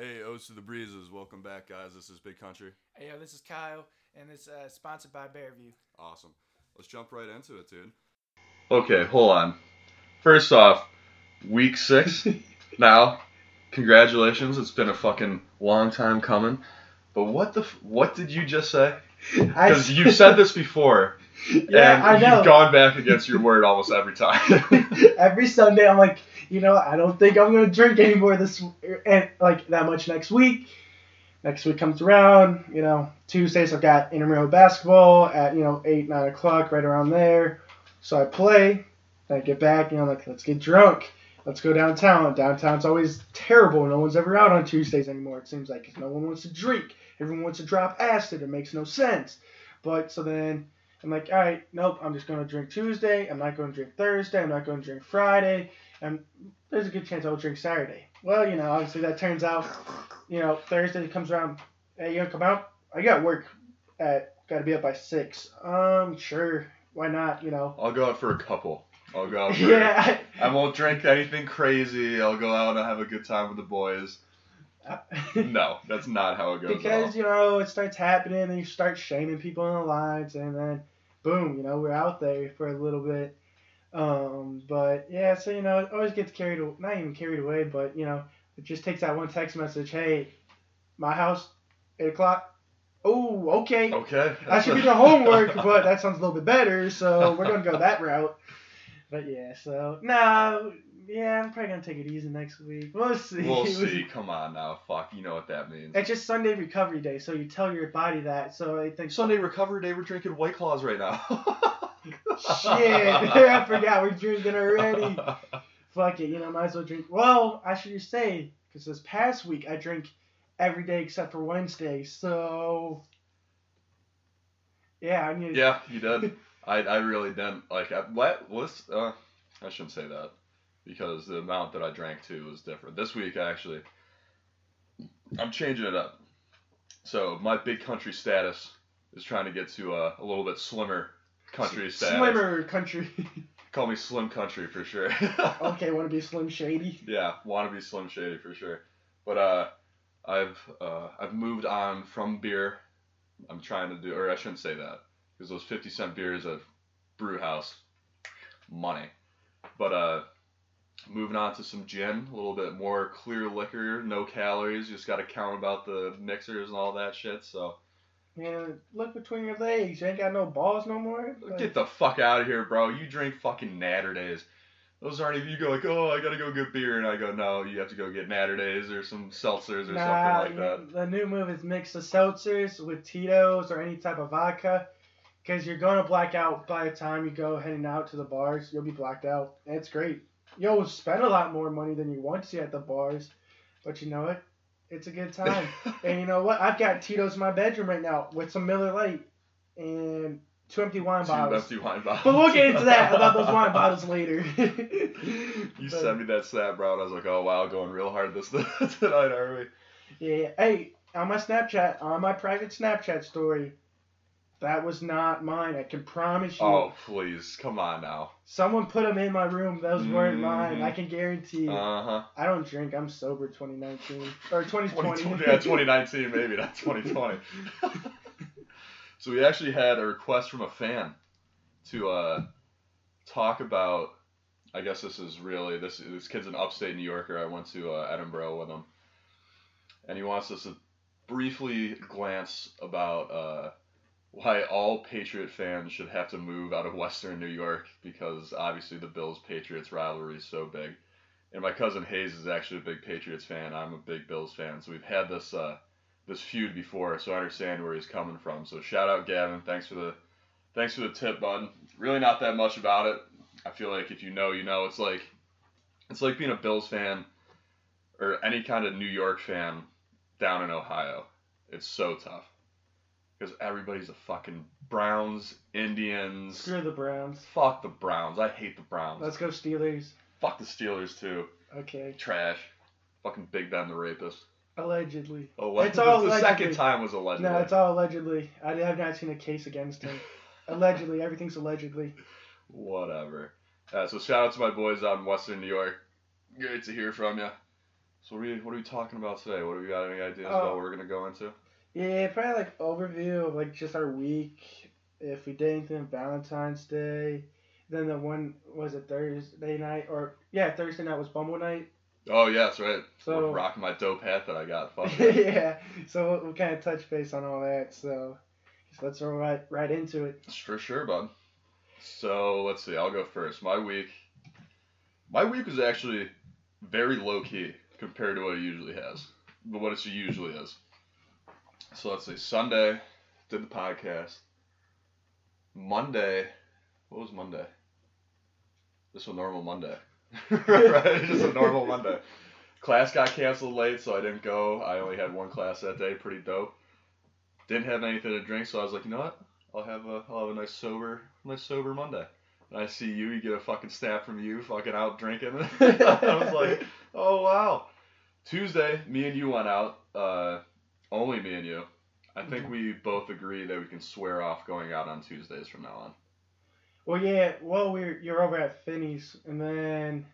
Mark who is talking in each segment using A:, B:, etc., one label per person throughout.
A: Hey, O's to the Breezes. Welcome back, guys. This is Big Country.
B: Hey, yo, this is Kyle, and it's uh, sponsored by Bearview.
A: Awesome. Let's jump right into it, dude.
C: Okay, hold on. First off, week six now. Congratulations. It's been a fucking long time coming. But what the f- what did you just say? Because you said this before,
D: yeah,
C: and
D: I know.
C: you've gone back against your word almost every time.
D: Every Sunday, I'm like, you know, I don't think I'm gonna drink anymore this and like that much next week. Next week comes around, you know, Tuesdays I've got intramural basketball at you know eight nine o'clock right around there. So I play, then I get back, you know, like let's get drunk, let's go downtown. Downtown's always terrible. No one's ever out on Tuesdays anymore. It seems like no one wants to drink. Everyone wants to drop acid. It makes no sense. But so then I'm like, all right, nope, I'm just going to drink Tuesday. I'm not going to drink Thursday. I'm not going to drink Friday. And there's a good chance I'll drink Saturday. Well, you know, obviously that turns out, you know, Thursday comes around. Hey, you gonna come out? I got work at, got to be up by six. Um, sure, why not? You know.
C: I'll go out for a couple. I'll go out for.
D: Yeah.
C: I won't drink anything crazy. I'll go out and have a good time with the boys. No, that's not how it goes.
D: because you know it starts happening and you start shaming people in the lines and then boom you know we're out there for a little bit um but yeah so you know it always gets carried not even carried away but you know it just takes that one text message hey my house eight o'clock oh okay
C: Okay.
D: i
C: that's
D: should be the homework but that sounds a little bit better so we're gonna go that route but yeah so no yeah i'm probably gonna take it easy next week we'll see
C: We'll see. Come on now. Fuck. You know what that means.
D: It's just Sunday recovery day, so you tell your body that. So I think
C: Sunday recovery day. We're drinking White Claws right now.
D: Shit, I forgot we're drinking already. Fuck it, you know, might as well drink. Well, I should just say, because this past week I drink every day except for Wednesday, so yeah, I need.
C: yeah, you did. I, I really didn't like. I, what was? Uh, I shouldn't say that because the amount that I drank too was different. This week actually, I'm changing it up. So my big country status is trying to get to a, a little bit slimmer country status.
D: Slimmer country.
C: Call me Slim Country for sure.
D: okay, want to be Slim Shady?
C: Yeah, want to be Slim Shady for sure. But uh, I've uh, I've moved on from beer. I'm trying to do, or I shouldn't say that, because those 50 cent beers at Brew House, money. But uh, moving on to some gin, a little bit more clear liquor, no calories. You just got to count about the mixers and all that shit. So
D: Man, look between your legs. You ain't got no balls no more. Like,
C: get the fuck out of here, bro. You drink fucking Natter Days. Those aren't even. You go like, oh, I gotta go get beer, and I go, no, you have to go get Natter Days or some seltzers or
D: Nah,
C: something like that.
D: the new move is mix the seltzers with Tito's or any type of vodka, because you're gonna black out by the time you go heading out to the bars. You'll be blacked out. And it's great. You'll spend a lot more money than you want to at the bars, but you know what? It's a good time. and you know what? I've got Tito's in my bedroom right now with some Miller Lite and two empty wine
C: Two
D: bottles.
C: empty wine bottles.
D: But we'll get into that about those wine bottles later.
C: You
D: But-
C: sent me that snap, bro, and I was like, oh wow, going real hard this tonight, are we?
D: Yeah. Hey, on my Snapchat, on my private Snapchat story, that was not mine. I can promise you.
C: Oh please, come on now.
D: Someone put them in my room. Those weren't mine.
C: Mhm.
D: I can guarantee. you.
C: Uh huh.
D: I don't drink. I'm sober. 2019 or 2020.
C: 2020, yeah, 2019 maybe, not 2020. so we actually had a request from a fan to uh, talk about. I guess this is really this this kid's an upstate New Yorker. I went to uh, Edinburgh with him, and he wants us to briefly glance about uh, why all Patriot fans should have to move out of Western New York because obviously the Bills Patriots rivalry is so big. And my cousin Hayes is actually a big Patriots fan. I'm a big Bills fan. So we've had this uh, this feud before, so I understand where he's coming from. So shout out Gavin. Thanks for the thanks for the tip, bud. Really not that much about it. I feel like if you know, you know. It's like it's like being a Bills fan or any kind of New York fan down in Ohio. It's so tough because everybody's a fucking Browns, Indians.
D: Screw the Browns.
C: Fuck the Browns. I hate the Browns.
D: Let's go Steelers.
C: Fuck the Steelers too.
D: Okay.
C: Trash. Fucking Big Ben the rapist.
D: Allegedly.
C: Oh.
D: It's all
C: the
D: allegedly.
C: second time was allegedly.
D: No, it's all allegedly. I have not seen a case against him. allegedly. Everything's allegedly.
C: Whatever. Uh, so shout out to my boys out in Western New York. Great to hear from you. So what are, we, what are we talking about today? What have you got any ideas
D: Oh.
C: about what we're gonna go into?
D: Yeah, probably like overview of like just our week. If we did anything Valentine's Day, then the one was it Thursday night or yeah Thursday night was Bumble night.
C: Oh yeah, that's right.
D: So-
C: rocking my dope hat that I got. Fuck
D: yeah, so we'll, we'll kind of touch base on all that. So, so let's roll right right into it.
C: For sure, bud. So let's see. I'll go first. My week. My week was actually very low key compared to what it usually has, but what it usually is. So let's see. Sunday, did the podcast. Monday, what was Monday? Just a normal Monday, right? Just a normal Monday. Class got canceled late, so I didn't go. I only had one class that day. Pretty dope. Didn't have anything to drink, so I was like, you know what? I'll have a I'll have a nice sober nice sober Monday. And I see you, you get a fucking snap from you, fucking out drinking. I was like, oh wow. Tuesday, me and you went out. Uh, only me and you. I think we both agree that we can swear off going out on Tuesdays from now on.
D: Well, yeah, well we you're over at Finney's, and then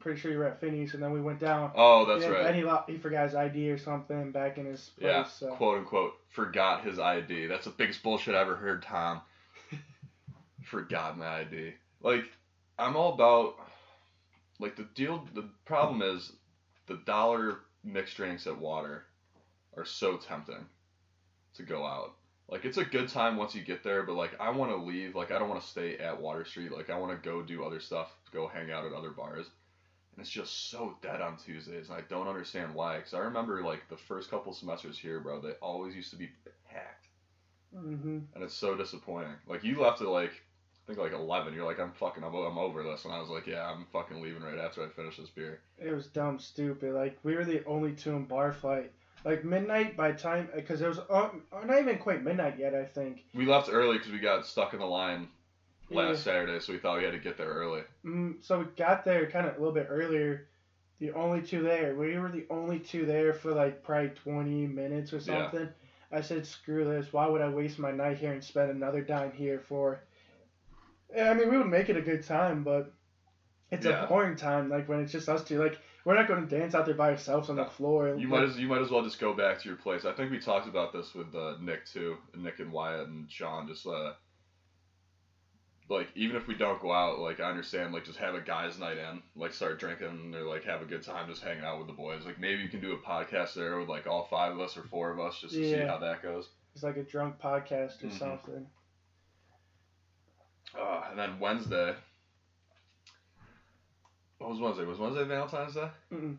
D: pretty sure you were at Finney's, and then we went down.
C: Oh, that's
D: and
C: right.
D: And he lo- he forgot his ID or something back in his place.
C: Yeah,
D: So.
C: quote unquote, forgot his ID. That's the biggest bullshit I ever heard, Tom. forgot my ID. Like, I'm all about, like, the deal, the problem is the dollar mixed drinks at Water are so tempting to go out. Like, it's a good time once you get there, but, like, I want to leave. Like, I don't want to stay at Water Street. Like, I want to go do other stuff, go hang out at other bars. And it's just so dead on Tuesdays, and I don't understand why. Because I remember, like, the first couple semesters here, bro, they always used to be packed.
D: hmm
C: And it's so disappointing. Like, you left at, like, I think, like, 11. You're like, I'm fucking, I'm, I'm over this. And I was like, yeah, I'm fucking leaving right after I finish this beer.
D: It was dumb, stupid. Like we were the only two in Barfly. Like midnight by time, because it was uh, not even quite midnight yet. I think.
C: We left early because we got stuck in the line last
D: Yeah.
C: Saturday, so we thought we had to get there early.
D: Mm, so we got there kind of a little bit earlier. The only two there. We were the only two there for like probably 20 minutes or
C: Yeah.
D: something. I said, screw this. Why would I waste my night here and spend another dime here for? I mean, we would make it a good time, but it's
C: Yeah.
D: a boring time. Like when it's just us two. Like we're not going to dance out there by ourselves on the floor.
C: You might as you might as well just go back to your place. I think we talked about this with uh, Nick too, Nick and Wyatt and Sean. Just uh, like even if we don't go out, like I understand, like just have a guys' night in, like start drinking or like have a good time, just hanging out with the boys. Like maybe you can do a podcast there with like all five of us or four of us, just to see how that goes.
D: It's like a drunk podcast or
C: Mhm.
D: something.
C: Uh, and then Wednesday. What was Wednesday? Was Wednesday Valentine's Day?
D: Mm-mm.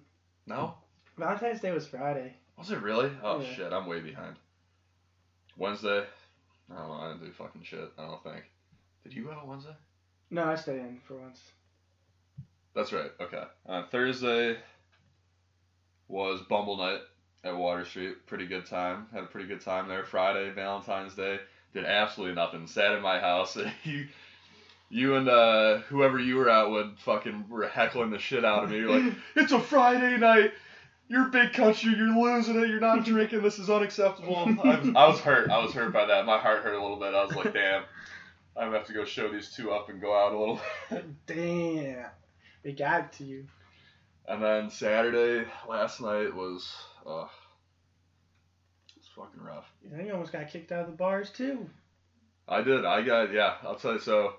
C: No.
D: Valentine's Day was Friday.
C: Was it really? Oh
D: Yeah.
C: shit, I'm way behind. Wednesday, I don't know. I didn't do fucking shit. I don't think. Did you go on Wednesday?
D: No, I stayed in for once.
C: That's right. Okay. Uh, Thursday was Bumble night at Water Street. Pretty good time. Had a pretty good time there. Friday, Valentine's Day, did absolutely nothing. Sat in my house. you, you and uh, whoever you were out with, fucking were heckling the shit out of me. You're like, it's a Friday night. You're big country. You're losing it. You're not drinking. This is unacceptable. I was, I was hurt. I was hurt by that. My heart hurt a little bit. I was like, damn. I'm gonna have to go show these two up and go out a little.
D: Damn. They got to you.
C: And then Saturday last night was uh it's fucking rough.
D: You know, you almost got kicked out of the bars too.
C: I did. I got yeah. I'll tell you. So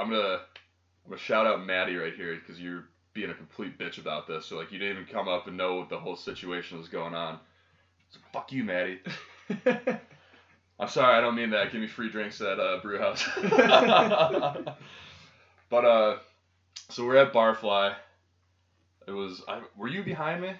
C: I'm gonna I'm gonna shout out Maddie right here because you're being a complete bitch about this. So like you didn't even come up and know what the whole situation was going on. So, fuck you, Maddie. I'm sorry. I don't mean that. Give me free drinks at uh, Brew House. but uh, so we're at Barfly. It was. I, were you behind me?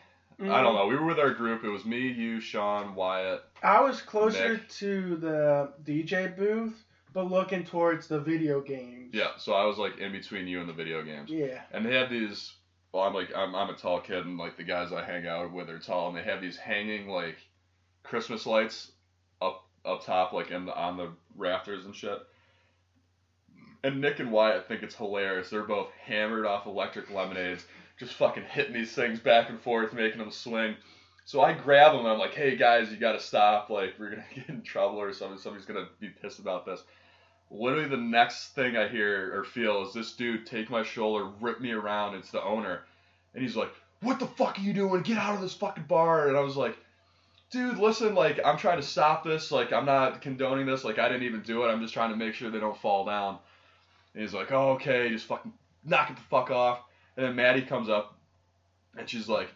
C: I don't know. We were with our group. It was me, you, Sean, Wyatt.
D: I was closer
C: Nick.
D: to the DJ booth, but looking towards the video games.
C: Yeah. So I was like in between you and the video games.
D: Yeah.
C: And they have these. Well, I'm like I'm, I'm a tall kid, and like the guys I hang out with are tall, and they have these hanging like Christmas lights up up top, like in the on the rafters and shit. And Nick and Wyatt think it's hilarious. They're both hammered off electric lemonades, just fucking hitting these things back and forth, making them swing. So I grab them and I'm like, "Hey guys, you gotta stop! Like we're gonna get in trouble or something. Somebody's gonna be pissed about this." Literally, the next thing I hear or feel is this dude take my shoulder, rip me around. It's the owner, and he's like, "What the fuck are you doing? Get out of this fucking bar!" And I was like, "Dude, listen, like I'm trying to stop this. Like I'm not condoning this. Like I didn't even do it. I'm just trying to make sure they don't fall down." And he's like, "Oh, okay, just fucking knock it the fuck off." And then Maddie comes up, and she's like,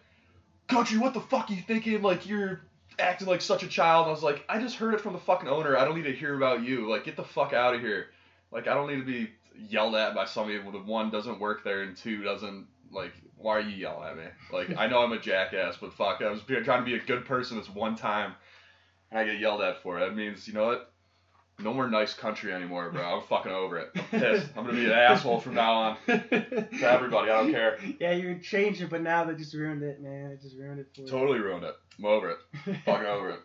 C: "Country, what the fuck are you thinking? Like you're." Acting like such a child, I was like, I just heard it from the fucking owner. I don't need to hear about you. Like, get the fuck out of here. Like, I don't need to be yelled at by somebody when one doesn't work there and two doesn't like. Why are you yelling at me? Like, I know I'm a jackass, but fuck, I was trying to be a good person this one time, and I get yelled at for it. That means you know what? No more nice country anymore, bro. I'm fucking over it. I'm pissed. I'm gonna be an asshole from now on to everybody. I don't care.
D: Yeah, you're changing, but now they just ruined it, man. They just ruined it for
C: Totally ruined it. I'm over it.
D: you.
C: Fucking over it.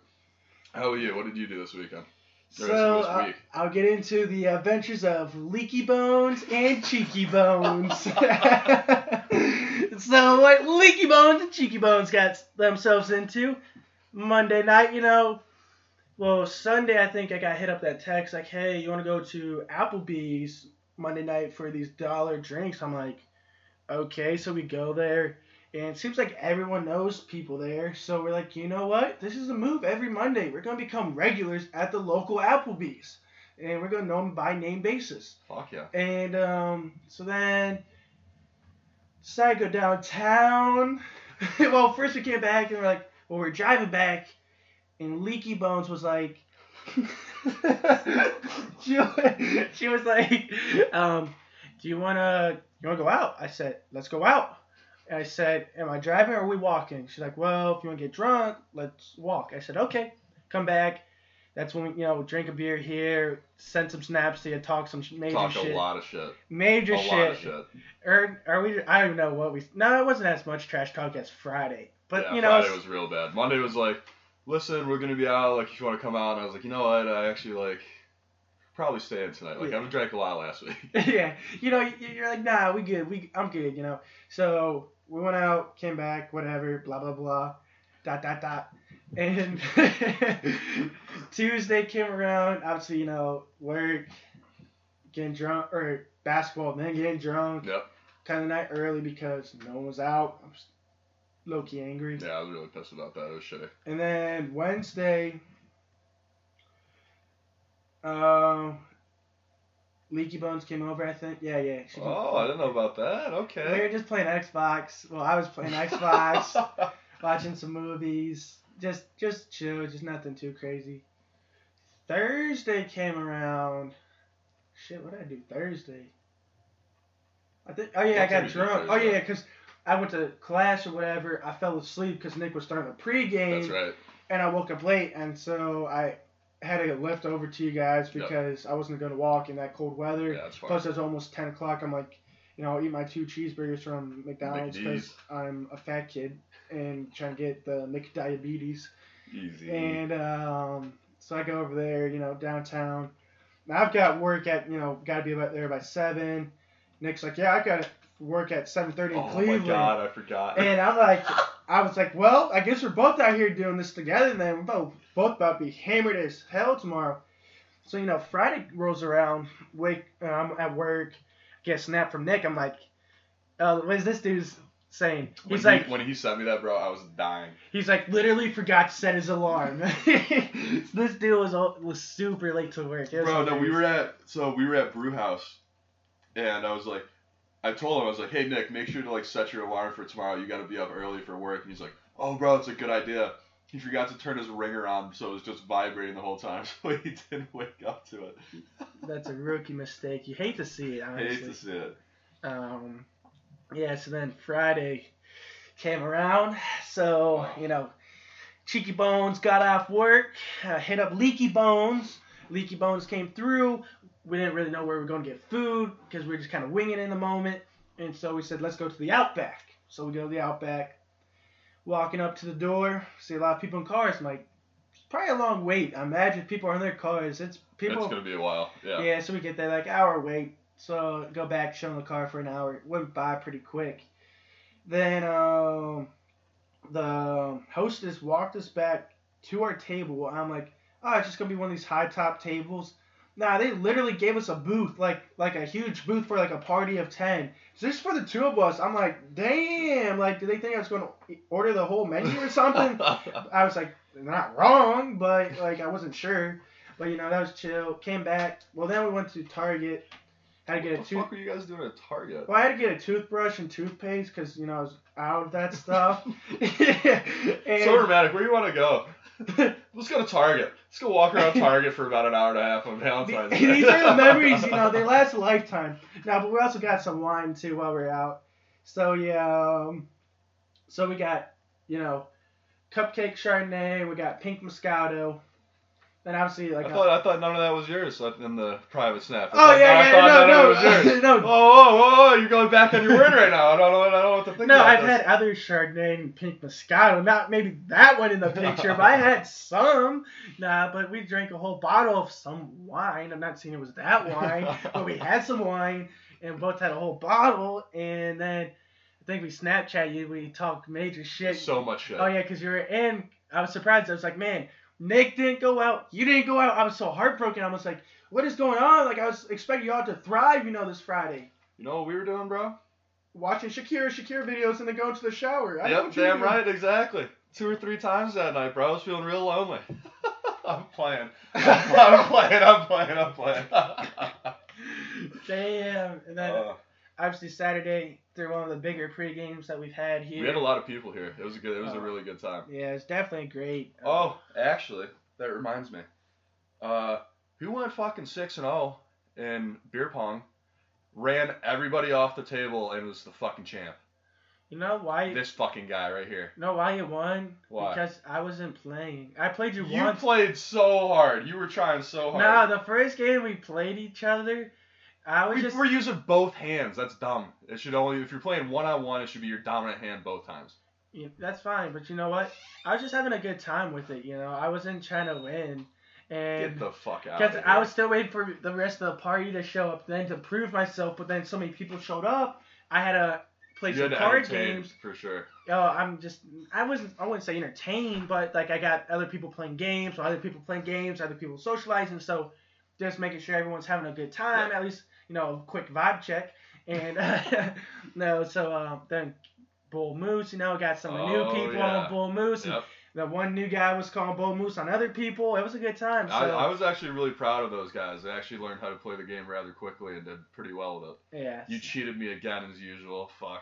C: How about you? What did you do this weekend? Or
D: So
C: this
D: uh,
C: week?
D: I'll get into the adventures of Leaky Bones and Cheeky Bones. so what Leaky Bones and Cheeky Bones got themselves into Monday night, you know. Well, Sunday I think I got hit up that text like, "Hey, you want to go to Applebee's Monday night for these dollar drinks?" I'm like, "Okay." So we go there. And it seems like everyone knows people there. So we're like, you know what? This is a move every Monday. We're going to become regulars at the local Applebee's. And we're going to know them by name basis.
C: Fuck yeah.
D: And um, so then decided to go downtown. well, first we came back and we're like, well, we're driving back. And Leaky Bones was like, she, she was like, um, do you want to you wanna go out? I said, let's go out. And I said, Am I driving or are we walking? She's like, Well, if you want to get drunk, let's walk. I said, Okay. Come back. That's when we, you know, drink a beer here, send some snaps to you, talk some sh- major
C: Talk
D: shit.
C: a lot of shit.
D: Major
C: a
D: shit.
C: lot of shit.
D: Or are we? I don't even know what we. No, it wasn't as much trash talk as Friday. But
C: yeah,
D: you know,
C: Friday
D: it's-
C: was real bad. Monday was like, listen, we're gonna be out. Like, if you want to come out, and I was like, you know what? I actually like probably staying tonight. Like,
D: Yeah.
C: I've drank a lot last week.
D: yeah, you know, you- you're like, nah, we good, we, I'm good, you know. So we went out, came back, whatever, blah blah blah, dot dot dot, and Tuesday came around. Obviously, you know, work, getting drunk or basketball, then getting drunk.
C: Yep.
D: Kind of night early because no one was out. I was low key angry.
C: Yeah, I was really pissed about that. It was shitty.
D: And then Wednesday, um, Leaky Bones came over. I think. Yeah, yeah. She
C: Oh, I didn't know about that. Okay.
D: We were just playing Xbox. Well, I was playing Xbox, watching some movies. Just, just chill. Just nothing too crazy. Thursday came around. Shit, what did I do Thursday? I think. Oh yeah,
C: What
D: I got drunk. Oh yeah, because I went to class or whatever. I fell asleep because Nick was starting a pregame
C: That's right.
D: and I woke up late, and so I had to get left over to you guys
C: Yep.
D: because I wasn't going to walk in that cold weather.
C: Yeah.
D: Plus, it was almost 10 o'clock. I'm like, you know, I'll eat my two cheeseburgers from McDonald's because I'm a fat kid and trying to get the McDiabetes.
C: Easy.
D: And um, so I go over there, you know, downtown. Now I've got work at, you know, got to be about there by 7. Nick's like, yeah, I got work at 7.30 in
C: oh
D: Cleveland.
C: my god, I forgot.
D: And I'm like, I was like, well, I guess we're both out here doing this together. Then we're both both about to be hammered as hell tomorrow. So you know, Friday rolls around. Wake, uh, I'm at work. Get a snap from Nick. I'm like, uh, what is this dude's saying?
C: when,
D: He's
C: he,
D: like,
C: when he sent me that, bro, I was dying.
D: he's like, literally forgot to set his alarm. this dude was was super late to work.
C: Bro, no, we were at so we were at Brew House, and I was like, I told him I was like, hey Nick, make sure to like set your alarm for tomorrow. You got to be up early for work. And he's like, oh bro, it's a good idea. He forgot to turn his ringer on, so it was just vibrating the whole time, so he didn't wake up to it.
D: That's a rookie mistake. You hate to see it, honestly.
C: Hate to see it.
D: Um, yeah, so then Friday came around. So, you know, Cheeky Bones got off work, uh, hit up Leaky Bones. Leaky Bones came through. We didn't really know where we were going to get food because we were just kind of winging it in the moment. And so we said, let's go to the Outback. So we go to the Outback. Walking up to the door, see a lot of people in cars. I'm like, it's probably a long wait. I imagine people are in their cars. It's people.
C: It's gonna be a while. Yeah.
D: Yeah, so we get there like hour wait. So go back, show them the car for an hour. It went by pretty quick. Then um, the hostess walked us back to our table. I'm like, oh, it's just gonna be one of these high top tables. Nah, they literally gave us a booth, like like a huge booth for like a party of ten. Just for the two of us. I'm like, damn. Like, did they think I was going to order the whole menu or something? I was like, they're not wrong, but like I wasn't sure. But you know, that was chill. Came back. Well, then we went to Target. Had to get a
C: what the
D: tooth.
C: fuck were you guys doing at Target?
D: Well, I had to get a toothbrush and toothpaste because you know I was out of that stuff. and,
C: so dramatic. Where you want to go? Let's go to Target. Let's go walk around Target for about an hour and a half on Valentine's Day.
D: These are the memories, you know, they last a lifetime. Now, but we also got some wine too while we are out. So yeah, um, so we got, you know, cupcake Chardonnay, we got pink Moscato, and obviously like.
C: I uh, thought I thought none of that was yours in the private snap. Oh, I
D: oh yeah, yeah,
C: none
D: no, no,
C: yours.
D: no,
C: Oh, oh, whoa! You're going back on your word right now. I don't know. I don't know what to think.
D: no. I've
C: this.
D: had other Chardonnay and pink Moscato, not maybe that one in the picture, but I had some. Nah, but we drank a whole bottle of some wine. I'm not saying it was that wine, but we had some wine and both had a whole bottle. And then I think we Snapchat you. We talked major shit.
C: so much shit.
D: oh yeah, because you were in. I was surprised. I was like, man, Nick didn't go out. You didn't go out. I was so heartbroken. I was like, what is going on? Like I was expecting y'all to thrive, you know, this Friday.
C: You know what we were doing, bro?
D: Watching Shakira, Shakira videos and then going to the shower. I
C: Yep,
D: what you were
C: damn right, exactly. Two or three times that night, bro. I was feeling real lonely. I'm playing. I'm playing. I'm playing. I'm playing.
D: Damn. And then
C: Uh,
D: obviously Saturday through one of the bigger pre games that we've had here.
C: we had a lot of people here. It was a good. It was a
D: Oh.
C: really good time.
D: Yeah, it's definitely great.
C: Oh, actually, that reminds me. Uh, who went fucking six and zero in beer pong? Ran everybody off the table and was the fucking champ.
D: you know why?
C: This fucking guy right here.
D: You know why you won?
C: Why?
D: Because I wasn't playing. I played you,
C: You
D: once.
C: You played so hard. You were trying so hard.
D: no, the first game we played each other, I was
C: we
D: just
C: were using both hands. That's dumb. It should only if you're playing one on one, it should be your dominant hand both times.
D: Yeah, that's fine, but you know what? I was just having a good time with it. You know, I wasn't trying to win, And Get
C: the fuck out.
D: because I was still waiting for the rest of the party to show up, then to prove myself. But then so many people showed up, I had to play
C: You
D: some card games.
C: for sure.
D: Oh, I'm just I wasn't I wouldn't say entertained, but like I got other people playing games, or other people playing games, other people socializing. So just making sure everyone's having a good time, at least you know, quick vibe check. And no, so um, then Bull Moose, you know, got some new
C: Oh,
D: people
C: yeah.
D: on Bull Moose, and
C: Yep.
D: the one new guy was calling Bull Moose on other people. It was a good time. So
C: I, I was actually really proud of those guys. They actually learned how to play the game rather quickly and did pretty well with it.
D: yeah.
C: You cheated me again as usual. Fuck.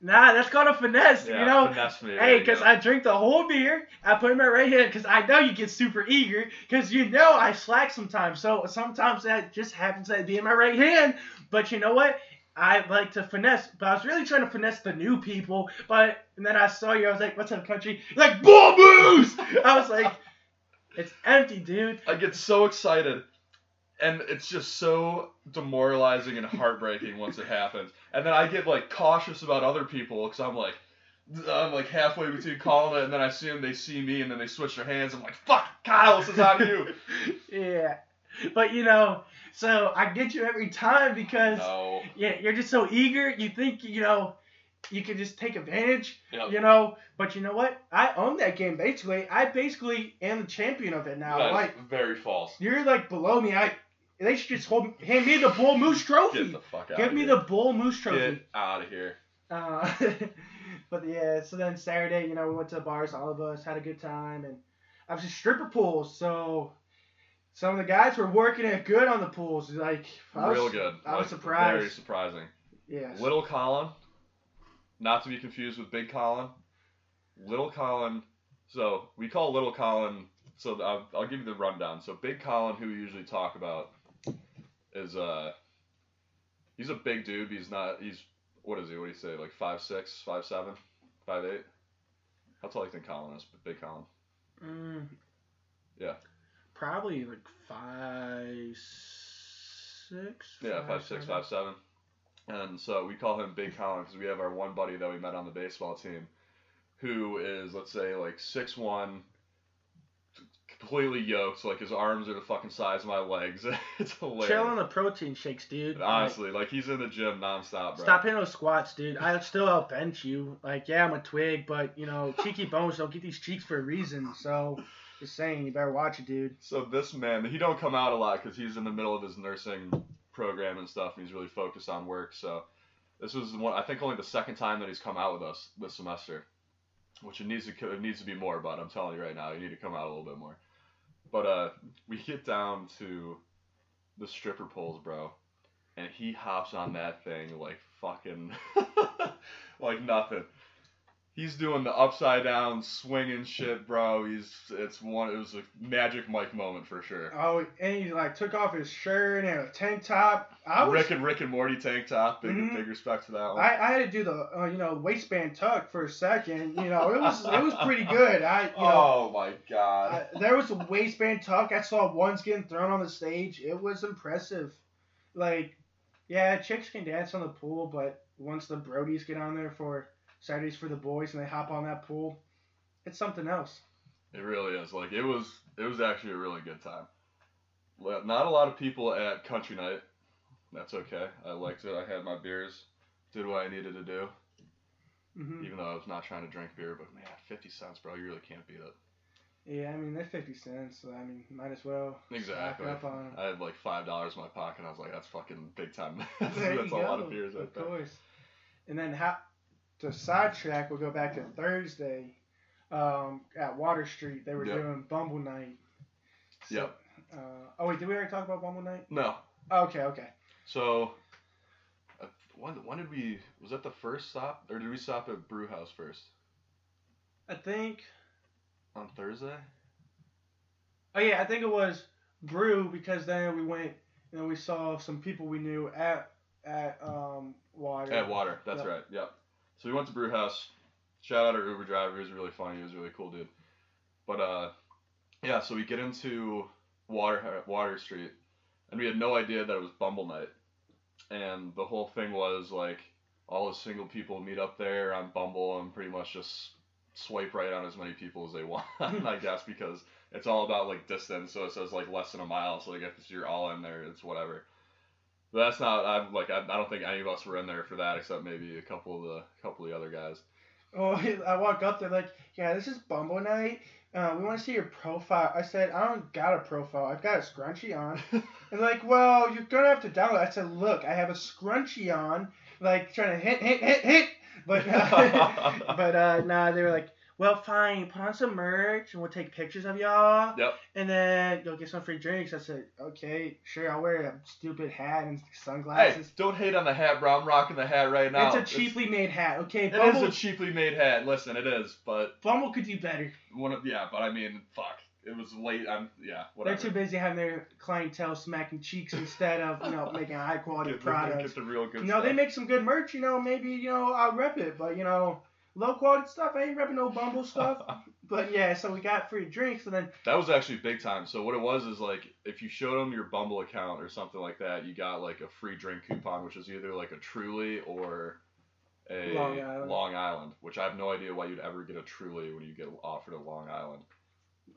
D: Nah, that's called a finesse.
C: Yeah,
D: you know,
C: finesse me.
D: Hey, because. I drink the whole beer, I put it in my right hand because I know you get super eager because you know I slack sometimes. So sometimes that just happens to be in my right hand. But you know what? I like to finesse, but I was really trying to finesse the new people. But and then I saw you, I was like, "What's up, country?" You're like, "Bull moose!" I was like, "It's empty, dude."
C: I get so excited, and it's just so demoralizing and heartbreaking once it happens. And then I get like cautious about other people because I'm like, I'm like halfway between calling it, and then I see them, they see me, and then they switch their hands. I'm like, fuck, Kyle, this is on you.
D: yeah, but you know, so I get you every time because
C: no.
D: yeah, you're just so eager. You think you know you can just take advantage,
C: Yep.
D: you know. But you know what? I own that game basically. I basically am the champion of it now.
C: That
D: Like
C: very false.
D: you're like below me. I they should just hold hand me the bull moose Trophy.
C: Get the fuck out.
D: Give me
C: here.
D: the bull moose trophy.
C: Get out of here.
D: Uh, but yeah, so then Saturday, you know, we went to the bars, all of us had a good time, and obviously stripper pools. So some of the guys were working it good on the pools. Like I was,
C: Real good.
D: I was surprised.
C: Very surprising.
D: Yes.
C: Little Colin, not to be confused with Big Colin. Little Colin, so we call Little Colin. So I'll, I'll give you the rundown. So Big Colin, who we usually talk about, is uh, he's a big dude. He's not. He's what is he? What do you say? Like five six, five seven, five eight. How tall do you think Colin is? Big Colin.
D: Mm,
C: Yeah.
D: Probably like five, six.
C: Yeah, five six,
D: seven.
C: five seven. And so we call him Big Colin because we have our one buddy that we met on the baseball team, who is let's say like six one, completely yoked. So like his arms are the fucking size of my legs. it's hilarious.
D: Chill on the protein shakes, dude. Like,
C: Honestly, like he's in the gym nonstop, bro.
D: Stop hitting those squats, dude. I'll still out bench you. Like, yeah, I'm a twig, but you know, cheeky bones don't get these cheeks for a reason. So, Just saying, you better watch it, dude.
C: So this man, he don't come out a lot because he's in the middle of his nursing program and stuff, and he's really focused on work. So this was one, I think only the second time that he's come out with us this semester, which it needs to it needs to be more. But I'm telling you right now, you need to come out a little bit more. But uh, we get down to the stripper poles, bro, and he hops on that thing like fucking like nothing. He's doing the upside down swinging shit, bro. He's it's one. It was a magic Mike moment for sure.
D: Oh, and he like took off his shirt and a tank top. I was,
C: Rick and Rick and Morty tank top. Big
D: Mhm.
C: big respect for that one.
D: I, I had to do the uh, you know waistband tuck for a second. You know, it was it was pretty good. I you know.
C: oh my god.
D: I, there was a waistband tuck. I saw ones getting thrown on the stage. It was impressive. Like, yeah, chicks can dance on the pool, but once the Brodies get on there for Saturdays for the boys and they hop on that pool, it's something else.
C: It really is. Like it was. It was actually a really good time. Not a lot of people at country night. That's okay. I liked it. I had my beers. Did what I needed to do.
D: hmm
C: Even though I was not trying to drink beer, but man, fifty cents, bro. You really can't beat it.
D: Yeah, I mean they're fifty cents, so I mean might as well
C: Exactly.
D: up on 'em.
C: I had like five dollars in my pocket. and I was like, that's fucking big time. that's a
D: you
C: lot of beers
D: Of
C: there.
D: course. And then how to sidetrack, we'll go back to Thursday. Um, at Water Street, they were
C: Yep.
D: doing Bumble Night. So,
C: Yep.
D: Uh, oh wait, did we already talk about Bumble Night?
C: No.
D: Okay, okay.
C: So, uh, when when did we? Was that the first stop, or did we stop at Brew House first
D: I think.
C: on Thursday?
D: Oh yeah, I think it was Brew because then we went and we saw some people we knew at at um Water.
C: At Water. That's
D: Yep.
C: right. Yep. So we went to Brew House. Shout out our Uber driver. He was really funny. He was a really cool dude. But uh, yeah. So we get into Water Water Street, and we had no idea that it was Bumble Night, and the whole thing was like all the single people meet up there on Bumble and pretty much just swipe right on as many people as they want, I guess, because it's all about like distance. So it says like less than a mile. So like if you're all in there, it's whatever. But that's not. I'm like I, I don't think any of us were in there for that except maybe a couple of the couple of the other guys.
D: Oh, I walk up there like, yeah, this is Bumble Night. Uh, we want to see your profile. I said, I don't got a profile. I've got a scrunchie on. And like, well, you're gonna have to download. I said, look, I have a scrunchie on, like trying to hit, hit, hit, hit. But but uh, nah, they were like, well, fine, put on some merch and we'll take pictures of y'all.
C: Yep.
D: And then you'll get some free drinks. I said, okay, sure, I'll wear a stupid hat and sunglasses.
C: hey, don't hate on the hat, bro. I'm rocking the hat right now.
D: it's a cheaply made hat, okay?
C: It is
D: Bumble,
C: a cheaply made hat. Listen, it is, but
D: Bumble could do better.
C: one of yeah, but I mean, fuck. It was late. I'm yeah, whatever.
D: They're too busy having their clientele smacking cheeks instead of you know making high quality
C: get,
D: products.
C: get the real good
D: You know
C: stuff.
D: they make some good merch. You know maybe you know I'll rep it, but you know low quality stuff. I ain't repping no Bumble stuff. But yeah, so we got free drinks and then
C: That was actually big time. So what it was is like if you showed them your Bumble account or something like that, you got like a free drink coupon, which is either like a Truly or a
D: Long Island.
C: Long Island, which I have no idea why you'd ever get a Truly when you get offered a Long Island.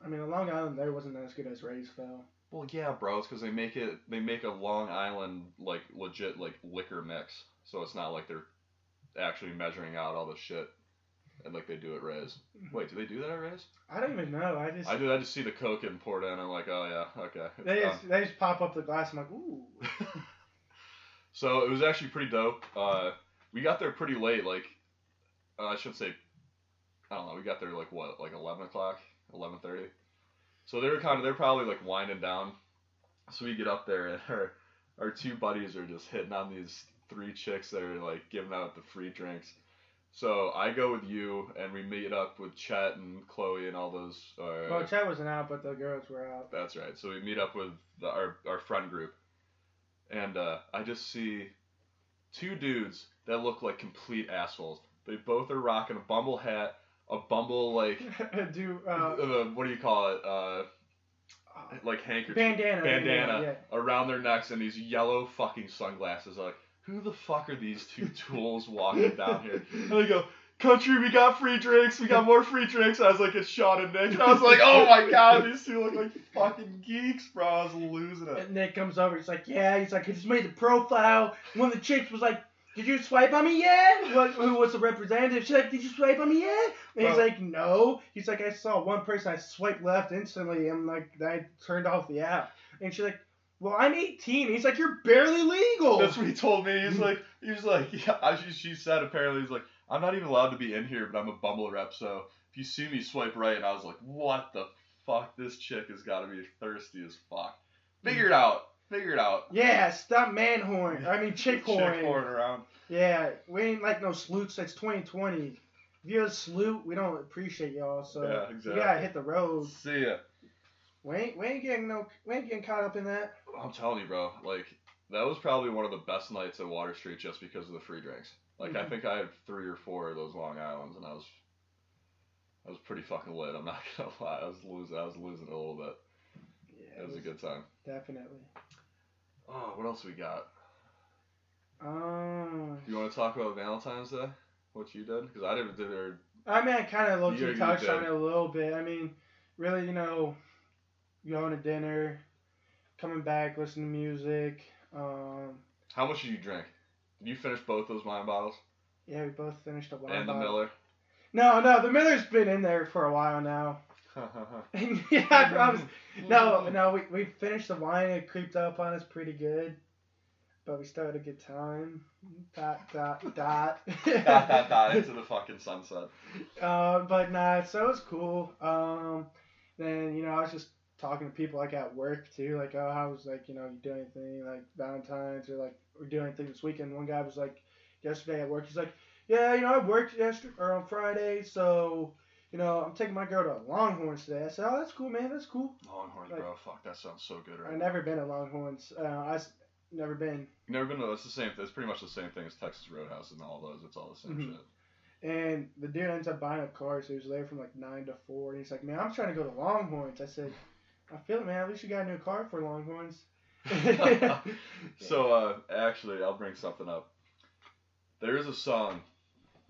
D: I mean a Long Island there wasn't as good as Ray's though.
C: Well, yeah, bro, it's because they make it they make a Long Island like legit like liquor mix, so it's not like they're actually measuring out all the shit and like they do at Ray's. Wait, do they do that at Ray's?
D: I don't even know. I just
C: I do. I just see the Coke and poured in. I'm like, oh yeah, okay.
D: they just they just pop up the glass. I'm like ooh.
C: so it was actually pretty dope. Uh, we got there pretty late, like uh, I should say, I don't know. We got there like what, like eleven o'clock, eleven thirty. So they were kind of they're probably like winding down. So we get up there and our our two buddies are just hitting on these three chicks that are like giving out the free drinks. So I go with you and we meet up with Chet and Chloe and all those. Uh,
D: Well, Chad wasn't out, but the girls were out.
C: that's right. So we meet up with the, our our friend group, and uh, I just see two dudes that look like complete assholes. They both are rocking a Bumble hat, a Bumble like
D: Do
C: uh,
D: uh,
C: what do you call it? Uh, like handkerchief,
D: bandana.
C: bandana
D: Yeah,
C: around their necks, and these yellow fucking sunglasses. Like, who the fuck are these two tools walking down here? And they go. Country, we got free drinks. We got more free drinks. I was like, it's Sean and Nick. And I was like, oh my god, these two look like fucking geeks, bro. I was losing it.
D: And Nick comes over. He's like, "Yeah." He's like, "I just made the profile." One of the chicks was like, did you swipe on me yet? What, who was the representative? She's like, did you swipe on me yet? And he's
C: Bro.
D: like, no. He's like, I saw one person, I swiped left instantly, and like, I turned off the app. And she's like, well, I'm 18. He's like, you're barely legal.
C: That's what he told me. He's like, he was like, yeah. She, she said apparently he's like, I'm not even allowed to be in here, but I'm a Bumble rep, so if you see me swipe right, and I was like, what the fuck? This chick has got to be thirsty as fuck. Figure it out. Figure it out.
D: yeah, stop man horn. I mean, chick horn.
C: Chick horn around.
D: Yeah, we ain't like no sleuths. It's 2020. If you're a sloot, we don't appreciate y'all. So
C: Yeah, exactly.
D: you gotta hit the road.
C: See ya.
D: We ain't, we ain't getting no, we ain't getting caught up in that.
C: I'm telling you, bro. Like that was probably one of the best nights at Water Street just because of the free drinks. Like I
D: Mhm.
C: think I had three or four of those Long Islands, and I was, I was pretty fucking lit. I'm not gonna lie. I was losing. I was losing a little bit.
D: Yeah,
C: It was a good time.
D: Definitely.
C: Oh, what else we got?
D: Um,
C: Do you want to talk about Valentine's Day? What you did? Because I didn't did or
D: I mean, I kind of low key touched on it a little bit. I mean, really, you know, going to dinner, coming back, listening to music. Um,
C: how much did you drink? Did you finish both those wine bottles
D: yeah, we both finished a wine
C: and the
D: bottle.
C: Miller?
D: No, no, the Miller's been in there for a while now. yeah, I promise. No, no, we, we finished the wine. It creeped up on us pretty good, but we still had a good time. Dot dot dot.
C: dot dot dot into the fucking sunset.
D: Uh, but nah, so it was cool. Um, then you know I was just talking to people like at work too, like oh how was like you know you do anything like Valentine's or like we're doing anything this weekend. One guy was like yesterday at work, he's like yeah you know I worked yesterday or on Friday, so you know I'm taking my girl to Longhorns today. I said oh that's cool man, that's cool.
C: Longhorns,
D: Like-
C: bro. Fuck, that sounds so good right
D: I've never been to Longhorns. Uh, I've never been.
C: You never been to? That's the same. It's pretty much the same thing as Texas Roadhouse and all those. It's all the same
D: Mhm.
C: shit.
D: And the dude ends up buying a car, so he was there from like nine to four. And he's like, "Man, I'm trying to go to Longhorns." I said, "I feel it, man. At least you got a new car for Longhorns."
C: so uh, actually, I'll bring something up. There is a song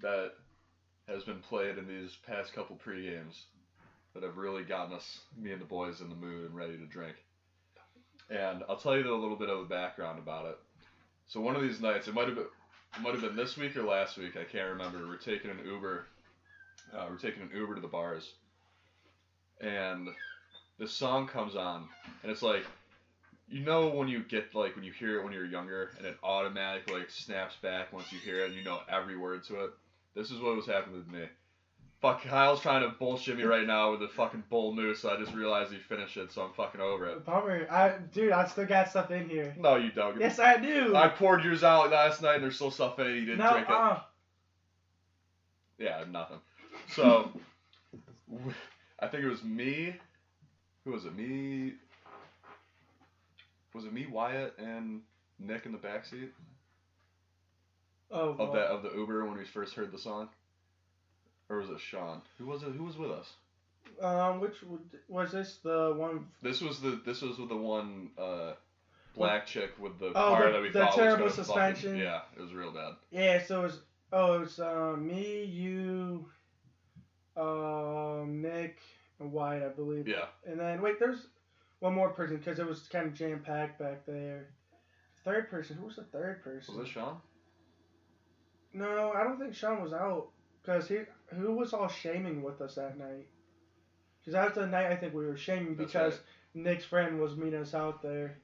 C: that has been played in these past couple pre games that have really gotten us, me and the boys, in the mood and ready to drink. And I'll tell you a little bit of the background about it. So one of these nights, it might have been, it might have been this week or last week. I can't remember. We're taking an Uber. Uh, we're taking an Uber to the bars, and this song comes on, and it's like you know when you get like when you hear it when you're younger and it automatically like snaps back once you hear it and you know every word to it. This is what was happening to me. Fuck, Kyle's trying to bullshit me right now with the fucking bull moose. So I just realized he finished it, so I'm fucking over it.
D: Bummer. I, dude, I still got stuff in here.
C: No, you don't.
D: Yes, I do.
C: I poured yours out last night and there's still stuff in it. You didn't
D: no,
C: drink it.
D: uh,
C: Yeah, nothing. So, I think it was me. Who was it? Me. Was it me, Wyatt, and Nick in the backseat?
D: oh,
C: of
D: well,
C: that of the Uber when we first heard the song, or was it Sean? Who was it? Who was with us?
D: Um, which was this the one?
C: This was the this was with the one uh, black chick with the
D: Oh,
C: car
D: the-
C: that we
D: the
C: thought
D: terrible
C: was
D: suspension?
C: Fucking, yeah, it was real bad.
D: Yeah, so it was. Oh, it was um, me, you, um, Nick, and Wyatt, I believe.
C: Yeah,
D: And then wait, there's one more person because it was kind of jam packed back there. Third person. Who was the third person?
C: was it Sean?
D: No, I don't think Sean was out because he who was all shaming with us that night. Because after the night, I think we were shaming
C: That's
D: because
C: right.
D: Nick's friend was meeting us out there.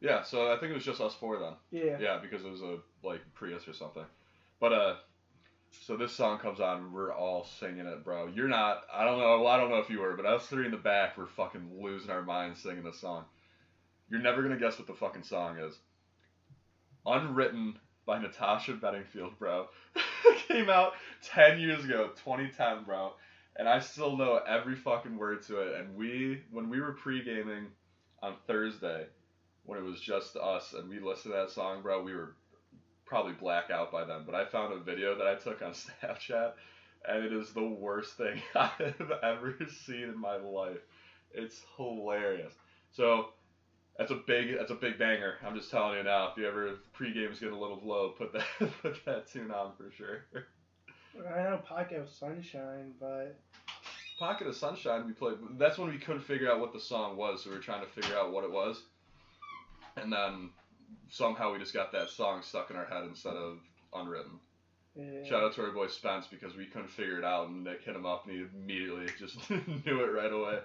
C: Yeah, so I think it was just us four then.
D: Yeah.
C: Yeah, because it was a like Prius or something. But uh, so this song comes on, and we're all singing it, bro. You're not. I don't know. I don't know if you were, but us three in the back were fucking losing our minds singing this song. You're never gonna guess what the fucking song is. Unwritten by Natasha Bedingfield, bro. It came out ten years ago, 2010, bro. And I still know every fucking word to it. And we, when we were pre-gaming on Thursday, when it was just us and we listened to that song, bro, we were probably black out by then. But I found a video that I took on Snapchat, and it is the worst thing I've ever seen in my life. It's hilarious. So that's a big that's a big banger. I'm just telling you now. If you ever pre-games get a little low, put that put that tune on for sure.
D: I know Pocket of Sunshine, but
C: Pocket of Sunshine we played. That's when we couldn't figure out what the song was, so we were trying to figure out what it was. And then somehow we just got that song stuck in our head instead of unwritten.
D: Yeah.
C: Shout out to our boy Spence because we couldn't figure it out, and Nick hit him up, and he immediately just knew it right away.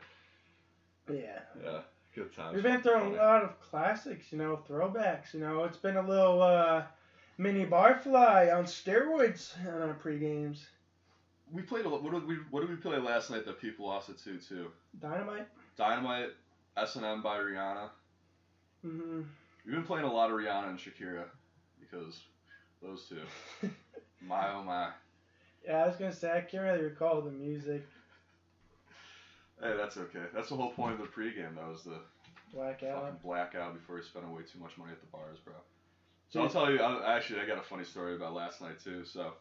D: Yeah.
C: Yeah, good times.
D: We've been through a lot of classics, you know, throwbacks. You know, it's been a little uh, mini barfly on steroids on our pre games.
C: We played a lot. What did we What did we play last night that people lost it to too?
D: Dynamite.
C: Dynamite, S and M by Rihanna.
D: hmm
C: We've been playing a lot of Rihanna and Shakira because those two. my oh my.
D: Yeah, I was gonna say I can't really recall the music.
C: Hey, that's okay. That's the whole point of the pregame. That was the
D: Black
C: fucking blackout before you spend way too much money at the bars, bro. So I'll tell you. I, actually, I got a funny story about last night too. So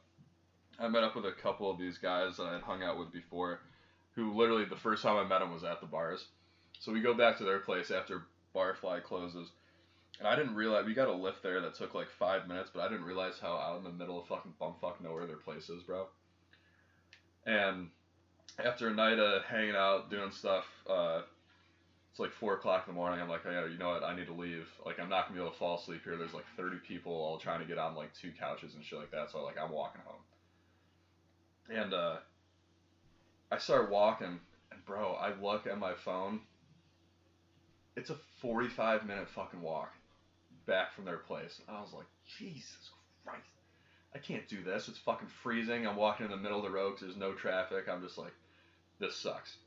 C: I met up with a couple of these guys that I had hung out with before, who literally the first time I met them was at the bars. So we go back to their place after Barfly closes. And I didn't realize we got a lift there that took like five minutes, but I didn't realize how out in the middle of fucking bumfuck nowhere their place is, bro. And after a night of hanging out, doing stuff, uh, it's like four o'clock in the morning. I'm like, oh, you know what? I need to leave. Like, I'm not gonna be able to fall asleep here. There's like 30 people all trying to get on like two couches and shit like that. So like, I'm walking home. And uh, I start walking, and bro, I look at my phone. It's a 45 minute fucking walk back from their place. I was like, Jesus Christ. I can't do this. It's fucking freezing. I'm walking in the middle of the road 'cause there's no traffic. I'm just like, this sucks.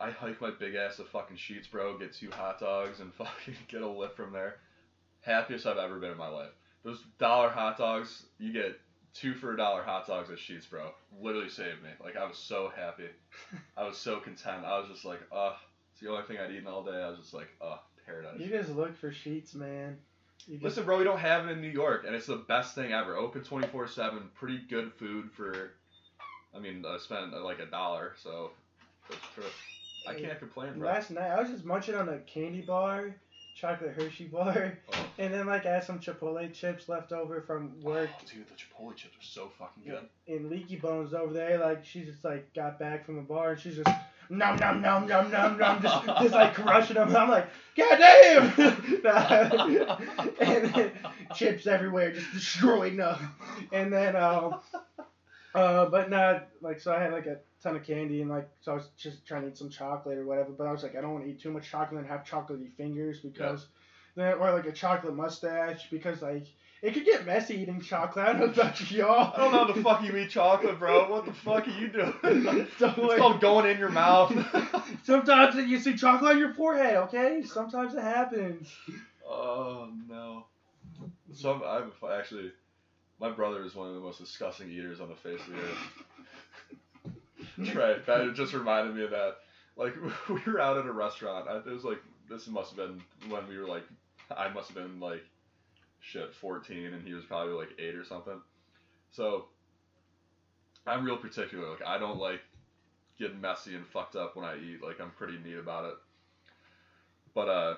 C: I hike my big ass to fucking Sheetz, bro. Get two hot dogs and fucking get a lift from there. Happiest I've ever been in my life. Those dollar hot dogs, you get two for a dollar hot dogs at Sheetz, bro. Literally saved me. Like I was so happy. I was so content. I was just like, uh, it's the only thing I'd eaten all day. I was just like, uh, paradise.
D: You just look for Sheetz, man. You just,
C: Listen, bro, we don't have it in New York, and it's the best thing ever. Open 24 7, pretty good food for, I mean, I spent uh, like a dollar, so. I can't complain, bro.
D: Last night I was just munching on a candy bar, chocolate Hershey bar,
C: Oh.
D: and then like I had some Chipotle chips left over from work.
C: Oh, dude, the Chipotle chips are so fucking good.
D: And Leaky Bones over there, like she just like got back from the bar and she's just nom nom nom nom nom nom, just just like crushing them. And I'm like, God damn! and then chips everywhere, just destroying them. And then um, uh, but not like so I had like a ton of candy and like so I was just trying to eat some chocolate or whatever. But I was like, I don't want to eat too much chocolate and have chocolatey fingers because or like a chocolate mustache because like. It could get messy eating chocolate. I don't know about y'all.
C: I don't know how the fuck you eat chocolate, bro. What the fuck are you doing?
D: Don't
C: it's
D: worry.
C: called going in your mouth.
D: Sometimes you see chocolate on your forehead, okay? Sometimes it happens.
C: oh no. Some I'm actually, my brother is one of the most disgusting eaters on the face of the earth. right, that it just reminded me of that. Like we were out at a restaurant. I, it was like this must have been when we were like, I must have been like, shit, 14, and he was probably like eight or something. So I'm real particular. Like I don't like getting messy and fucked up when I eat. Like I'm pretty neat about it. But uh,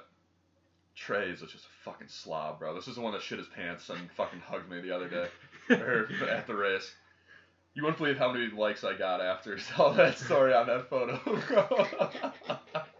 C: Trey is just a fucking slob, bro. This is the one that shit his pants and fucking hugged me the other day or at the race. You wouldn't believe how many likes I got after saw that story on that photo.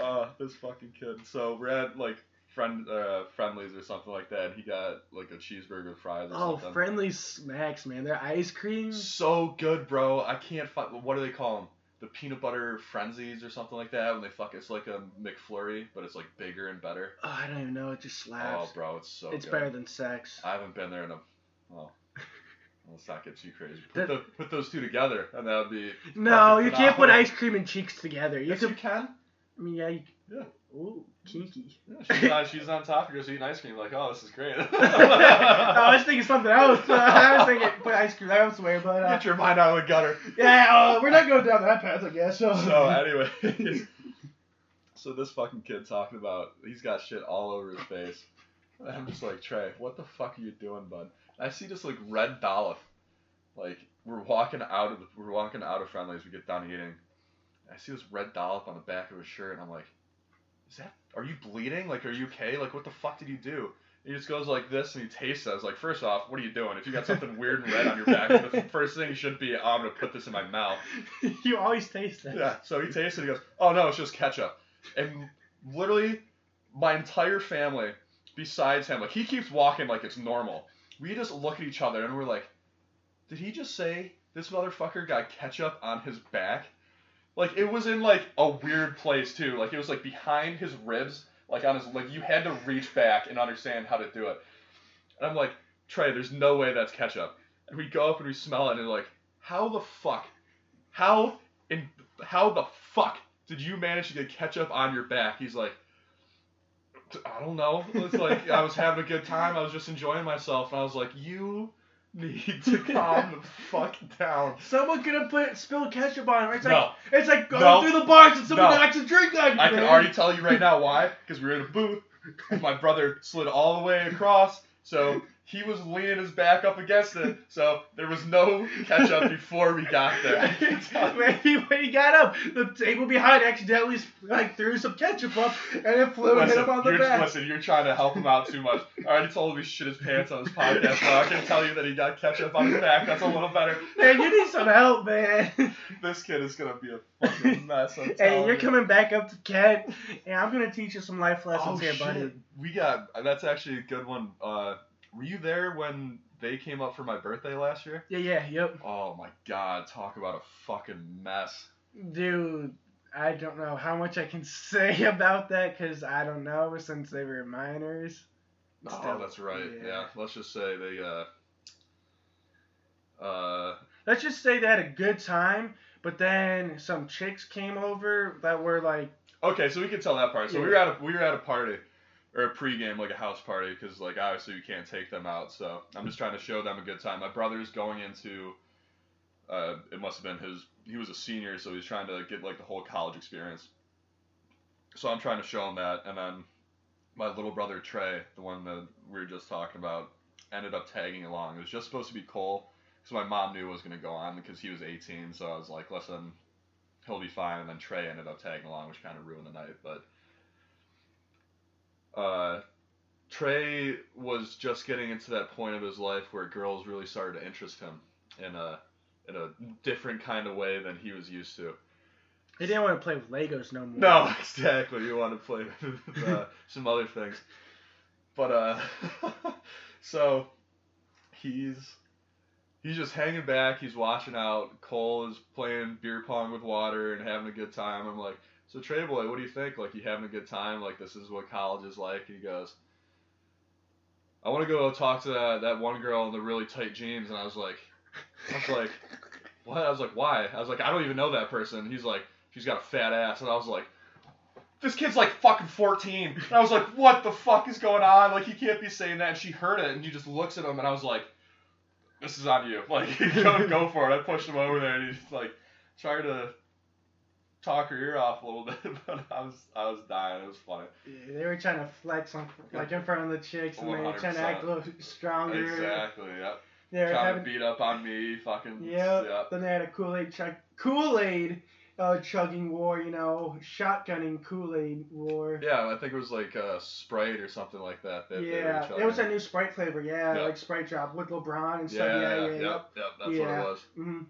C: uh, this fucking kid. So we're at like friend uh, Friendly's or something like that. And he got like a cheeseburger with fries or
D: Oh,
C: something.
D: friendly smacks, man. They're ice cream.
C: So good, bro. I can't find. What do they call them? The peanut butter frenzies or something like that. When they fuck, it's like a McFlurry, but it's like bigger and better.
D: Oh, I don't even know. It just slaps.
C: Oh, bro, it's so.
D: it's
C: good.
D: better than sex.
C: I haven't been there in a. Well, let's not get too crazy.
D: That-
C: Put, the, put those two together, and that would be.
D: No, you can't put ice cream and cheeks together. You
C: Yes,
D: could.
C: you can.
D: I mean, yeah. You,
C: Yeah.
D: Ooh, kinky.
C: Yeah, she's, on, she's on top. You're just eating ice cream. Like, oh, this is great.
D: no, I was thinking something else. I was thinking put ice cream elsewhere, but uh,
C: Get your mind out of the gutter.
D: yeah, uh, we're not going down that path, I guess. So,
C: So anyway, so this fucking kid talking about he's got shit all over his face. And I'm just like Trey, what the fuck are you doing, bud? And I see this like red dollop, like we're walking out of the, we're walking out of Friendly's. We get done eating. I see this red dollop on the back of his shirt, and I'm like, is that? Are you bleeding? Like, are you okay? Like, what the fuck did you do? He just goes like this and he tastes it. I was like, first off, what are you doing? If you got something weird and red on your back, the first thing should be, oh, I'm gonna put this in my mouth.
D: you always taste that.
C: Yeah. So he tastes it, He goes, "Oh no, it's just ketchup." And literally, my entire family besides him. Like he keeps walking like it's normal. We just look at each other and we're like, did he just say this motherfucker got ketchup on his back? Like it was in like a weird place too. Like it was like behind his ribs, like on his like you had to reach back and understand how to do it. And I'm like, Trey, there's no way that's ketchup. And we go up and we smell it and like, how the fuck, how in how the fuck did you manage to get ketchup on your back? He's like, I don't know. It's like I was having a good time. I was just enjoying myself, and I was like, you need to calm the fuck down.
D: Someone could have put spilled ketchup on it. It's
C: No.
D: like it's like going
C: No.
D: through the bars and someone
C: No.
D: knocks a drink on you.
C: I can
D: man.
C: already tell you right now why. Because we were in a booth. and My brother slid all the way across, so he was leaning his back up against it. So there was no ketchup before we got there. I.
D: Maybe when he got up, the table behind accidentally like threw some ketchup up, and it flew and hit him on the
C: you're,
D: back.
C: listen, you're trying to help him out too much. I already told him he shit his pants on his podcast. Now I can tell you that he got ketchup on his back. That's a little better.
D: Man, you need some help, man.
C: This kid is gonna be a fucking mess. I'm
D: hey, you're
C: you.
D: coming back up to Kent, and I'm gonna teach you some life lessons
C: Oh
D: here, buddy.
C: We got that's actually a good one. Uh, were you there when they came up for my birthday last year?
D: Yeah, yeah, yep.
C: Oh my god! Talk about a fucking mess.
D: Dude, I don't know how much I can say about that because I don't know since they were minors.
C: Oh,
D: Still,
C: that's right.
D: yeah.
C: Yeah. Let's just say they uh. Uh,
D: Let's just say they had a good time, but then some chicks came over that were like,
C: okay, so we can tell that part. So we were at a we were at a party, or a pregame like a house party, because like obviously we can't take them out. So I'm just trying to show them a good time. My brother's going into, uh, it must have been his. He was a senior, so he's trying to get like the whole college experience. So I'm trying to show him that, and then my little brother Trey, the one that we were just talking about, ended up tagging along. It was just supposed to be Cole, because my mom knew it was gonna go on because he was 18. So I was like, listen, he'll be fine. And then Trey ended up tagging along, which kind of ruined the night. But uh, Trey was just getting into that point of his life where girls really started to interest him in a in a different kind of way than he was used to.
D: He didn't want to play with Legos no more.
C: No, exactly. You want to play with uh, some other things, but uh, so he's he's just hanging back. He's watching out. Cole is playing beer pong with water and having a good time. I'm like, so Trey boy, what do you think? Like, you having a good time? Like, this is what college is like? And he goes, I want to go talk to that that one girl in the really tight jeans. And I was like, I was like, what? I was like, why? I was like, I don't even know that person. He's like, she's got a fat ass. And I was like, this kid's like fucking 14. And I was like, what the fuck is going on? Like, he can't be saying that. And she heard it, and he just looks at him, and I was like, this is on you. Like, go, go for it. I pushed him over there, and he's like, trying to talk her ear off a little bit, but I was, I was dying. It was funny.
D: Yeah, they were trying to flex on, like in front of the chicks, and they were trying to act a little stronger.
C: Exactly. Yep.
D: They were
C: Trying
D: having,
C: to beat up on me. Fucking.
D: yeah.
C: Yep.
D: Then they had a Kool Aid chug, Kool Aid, uh, chugging war. You know, shotgunning Kool Aid war.
C: Yeah, I think it was like uh, Sprite or something like that. that
D: Yeah, it was a new Sprite flavor. Yeah,
C: Yeah.
D: like Sprite drop with LeBron and stuff. Yeah, yeah,
C: yep,
D: yeah.
C: yep, that's
D: Yeah.
C: what it was.
D: hmm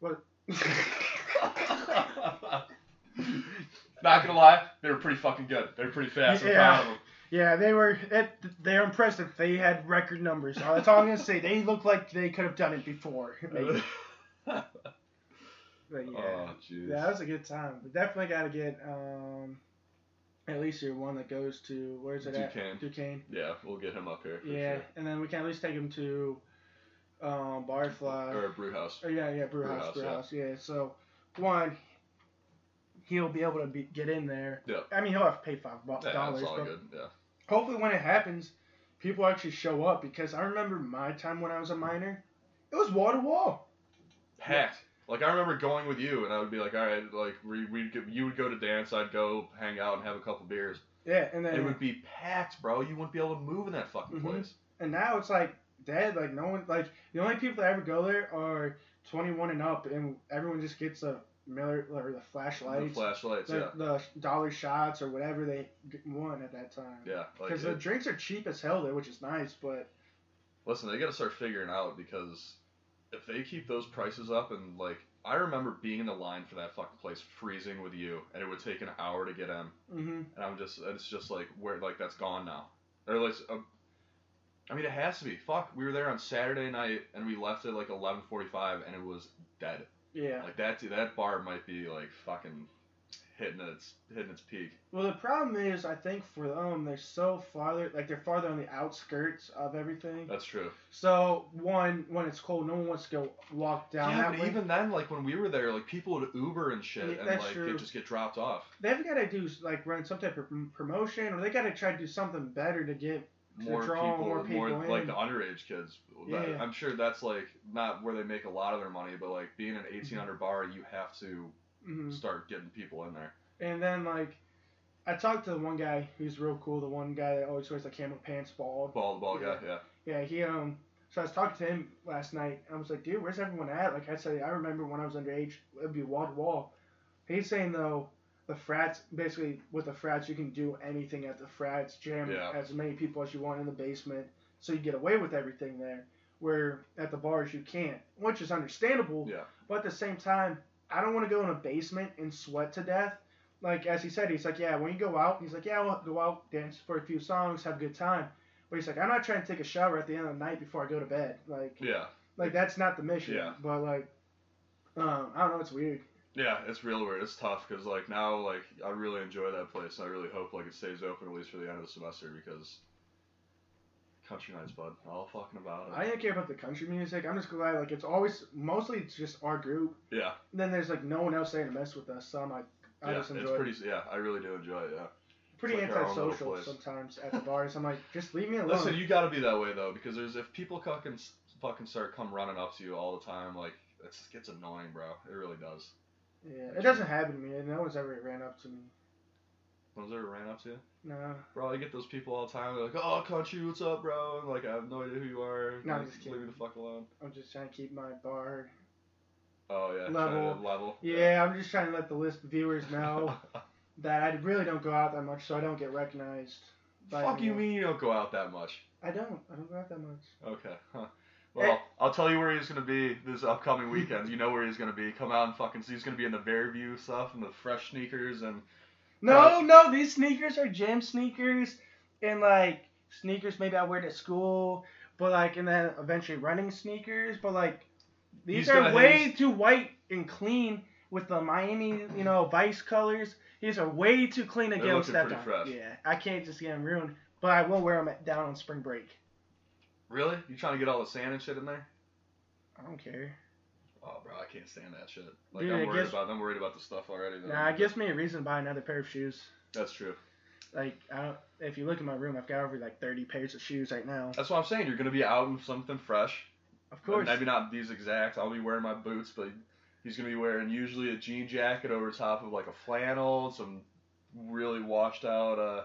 D: What?
C: Not gonna lie, they were pretty fucking good. They were pretty fast. I'm
D: Yeah.
C: proud of them.
D: yeah, they were. It, they're impressive. They had record numbers. That's all I'm gonna say. They look like they could have done it before. Maybe. But yeah.
C: oh
D: that was a good time. We definitely got to get um, at least your one that goes to where's it
C: Duquesne.
D: at? Duquesne.
C: Yeah, we'll get him up here. For
D: Yeah,
C: Sure.
D: and then we can at least take him to um, Barfly.
C: Or Brew House.
D: Oh yeah, yeah, Brew,
C: Brew
D: House,
C: House,
D: Brew
C: yeah.
D: House. Yeah. So one, he'll be able to be, get in there.
C: Yeah.
D: I mean, he'll have to pay five bu-
C: Yeah,
D: dollars,
C: that's all good. Yeah.
D: hopefully when it happens, people actually show up because I remember my time when I was a minor, it was wall to wall.
C: Packed. Like I remember going with you, and I would be like, all right, like we we you would go to dance, I'd go hang out and have a couple beers.
D: Yeah, and then
C: It would be packed, bro. You wouldn't be able to move in that fucking
D: Mhm.
C: place.
D: And now it's like dead. Like no one, like the only people that ever go there are 21 and up, and everyone just gets the Miller or the flashlights,
C: The
D: flashlights, the,
C: yeah,
D: the dollar shots or whatever they won at that time.
C: yeah. Like,
D: Because the drinks are cheap as hell there, which is nice, but
C: listen, they got to start figuring out because if they keep those prices up and like I remember being in the line for that fucking place freezing with you, and it would take an hour to get in,
D: hmm
C: and I'm just it's just like where like that's gone now. or like, um, I mean, it has to be. Fuck, we were there on Saturday night and we left at like 11:45 and it was dead.
D: Yeah.
C: Like that, that bar might be like fucking hitting its hitting its peak.
D: Well, the problem is, I think for them, they're so farther, like they're farther on the outskirts of everything.
C: That's true.
D: So one, when it's cold, no one wants to go walk down
C: yeah, but
D: way.
C: even then, like when we were there, like people would Uber and shit,
D: Yeah,
C: and like
D: true.
C: just get dropped off.
D: They've got to do like run some type of promotion, or they got to try to do something better to get.
C: More people,
D: more people
C: like
D: in.
C: the underage kids. That-
D: Yeah.
C: I'm sure that's like not where they make a lot of their money, but like being an 1800 bar, you have to
D: mhm.
C: start getting people in there.
D: And then like, I talked to the one guy who's real cool. The one guy that always wears like camo pants, bald.
C: Ball, the ball guy, yeah.
D: Yeah, he um. So I was talking to him last night. I was like, dude, where's everyone at? Like I said, I remember when I was underage, it'd be wall to wall. He's saying though, the frats basically with the frats you can do anything at the frats, jam
C: Yeah.
D: as many people as you want in the basement, so you get away with everything there. Where at the bars you can't, which is understandable.
C: Yeah.
D: But at the same time, I don't want to go in a basement and sweat to death. Like as he said, he's like, yeah, when you go out, he's like, yeah, we'll go out, dance for a few songs, have a good time. But he's like, I'm not trying to take a shower at the end of the night before I go to bed. Like,
C: Yeah,
D: like that's not the mission.
C: Yeah.
D: But like, um, I don't know, it's weird.
C: Yeah, it's real weird. It's tough because like now, like I really enjoy that place, and I really hope like it stays open at least for the end of the semester because country nights, bud, all fucking about it.
D: I didn't care about the country music. I'm just glad like it's always mostly it's just our group.
C: yeah,
D: And then there's like no one else there to mess with us. So I'm like, I
C: yeah,
D: just
C: it's
D: enjoy. it.
C: pretty. Yeah, I really do enjoy it. Yeah.
D: pretty
C: it's like our own little
D: antisocial sometimes at the bars. I'm like, just leave me alone.
C: Listen, you got to be that way though, because there's if people fucking fucking start come running up to you all the time, like it gets annoying, bro. It really does.
D: Yeah, it doesn't happen to me. No one's ever ran up to me.
C: Was ever ran up to you?
D: No.
C: Bro, I get those people all the time. They're like, "Oh, country, what's up, bro?" And like, I have no idea who you are.
D: No, I'm just kidding.
C: Leave me the fuck alone.
D: I'm just trying to keep my bar.
C: Oh yeah,
D: Level.
C: level.
D: Yeah, I'm just trying to let the list viewers know that I really don't go out that much, so I don't get recognized. by
C: Fuck you mean you don't go out that much?
D: I don't. I don't go out that much.
C: Okay. Huh. Well, I'll tell you where he's gonna be this upcoming weekend. You know where he's gonna be. Come out and fucking see. He's gonna be in the Bearview stuff and the fresh sneakers and
D: No,
C: Uh,
D: no, these sneakers are gym sneakers, and like sneakers maybe I wear to school, but like and then eventually running sneakers, but like these
C: He's
D: are way
C: he's-
D: too white and clean with the Miami, you know, Vice colors. These are way too clean to
C: They're
D: get them stepped on.
C: fresh.
D: Yeah, I can't just get them ruined, but I will wear them down on spring break.
C: Really, you trying to get all the sand and shit in there?
D: I don't care.
C: Oh, bro, I can't stand that shit. Like
D: Dude,
C: I'm worried
D: gives-
C: about. I'm worried about the stuff already.
D: Nah, it gives me a reason to buy another pair of shoes.
C: That's true.
D: Like, I don't, if you look in my room, I've got over like 30 pairs of shoes right now.
C: That's what I'm saying. You're gonna be out in something fresh.
D: Of course.
C: Maybe not these exact. I'll be wearing my boots, but he's gonna be wearing usually a jean jacket over top of like a flannel, some really washed out uh,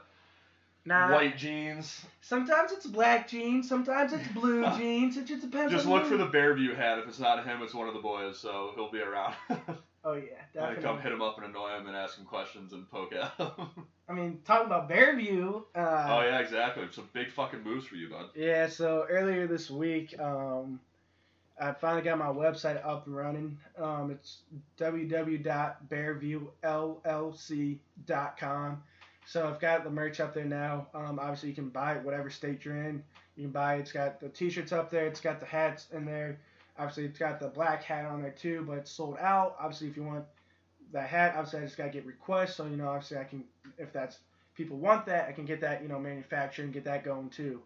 D: Nah,
C: white jeans.
D: sometimes it's black jeans, sometimes it's blue jeans. It just depends.
C: Just look for the. Bearview hat. If it's not him, it's one of the boys, so he'll be around.
D: Oh yeah,
C: I come hit him up and annoy him and ask him questions and poke at him.
D: I mean, talking about Bearview. Uh,
C: oh yeah, exactly. Some big fucking moves for you, bud.
D: Yeah, so earlier this week, um, I finally got my website up and running. Um, it's www.bearviewllc.com. So I've got the merch up there now. Um, obviously, you can buy it whatever state you're in. You can buy it. It's got the t-shirts up there. It's got the hats in there. Obviously, it's got the black hat on there too, but it's sold out. Obviously, if you want that hat, obviously I just gotta get requests. So you know, obviously I can, if that's people want that, I can get that you know manufactured and get that going too.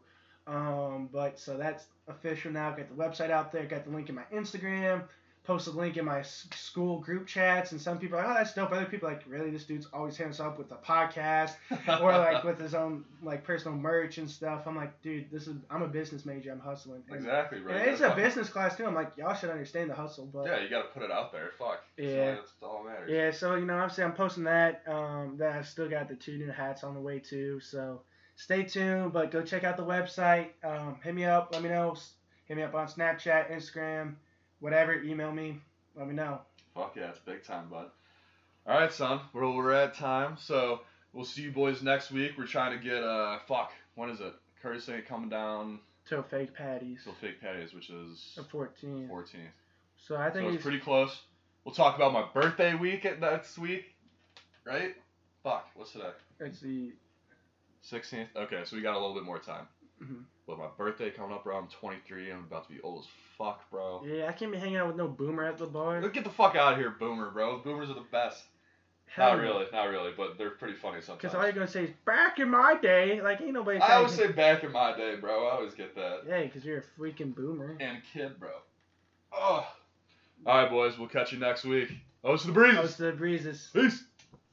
D: Um, but so that's official now. Got the website out there. Got the link in my Instagram. Posted a link in my school group chats, and some people are like, "Oh, that's dope." Other people are like, "Really? This dude's always hitting us up with the podcast or like with his own like personal merch and stuff." I'm like, "Dude, this is I'm a business major. I'm hustling." And,
C: exactly, You
D: it's a business class too. I'm like, y'all should understand the hustle, but
C: Yeah, you gotta put it out there. Fuck.
D: Yeah.
C: So that's all that matters.
D: yeah, so you know, obviously I'm posting that. Um, then I still got the two new hats on the way too. So stay tuned, but go check out the website. Um, hit me up. Let me know. Hit me up on Snapchat, Instagram, whatever. Email me. Let me know.
C: Fuck yeah, it's big time, bud. All right, son. Well, we're at time, so we'll see you boys next week. We're trying to get uh, fuck. When is it? Curtis ain't coming down
D: Till Fake Patty's.
C: till Fake Patty's, which is
D: The 14.
C: 14th.
D: So I
C: So
D: think
C: it's
D: it's
C: pretty close. We'll talk about my birthday week at next week, right? Fuck. What's today?
D: it's the
C: 16th. Okay, so we got a little bit more time.
D: Mhm.
C: With my birthday coming up, bro, I'm 23. I'm about to be old as fuck, bro.
D: Yeah, I can't be hanging out with no boomer at the bar.
C: Get the fuck out of here, boomer, bro. Boomers are the best. not really, not really, but they're pretty funny sometimes.
D: Because all you're gonna say is back in my day. Like ain't nobody.
C: I always say back in my day, bro. I always get that.
D: Yeah, because you're a freaking boomer.
C: And kid, bro. Oh. All right, boys. We'll catch you next week. Host of the breeze.
D: Host of the breezes.
C: Peace.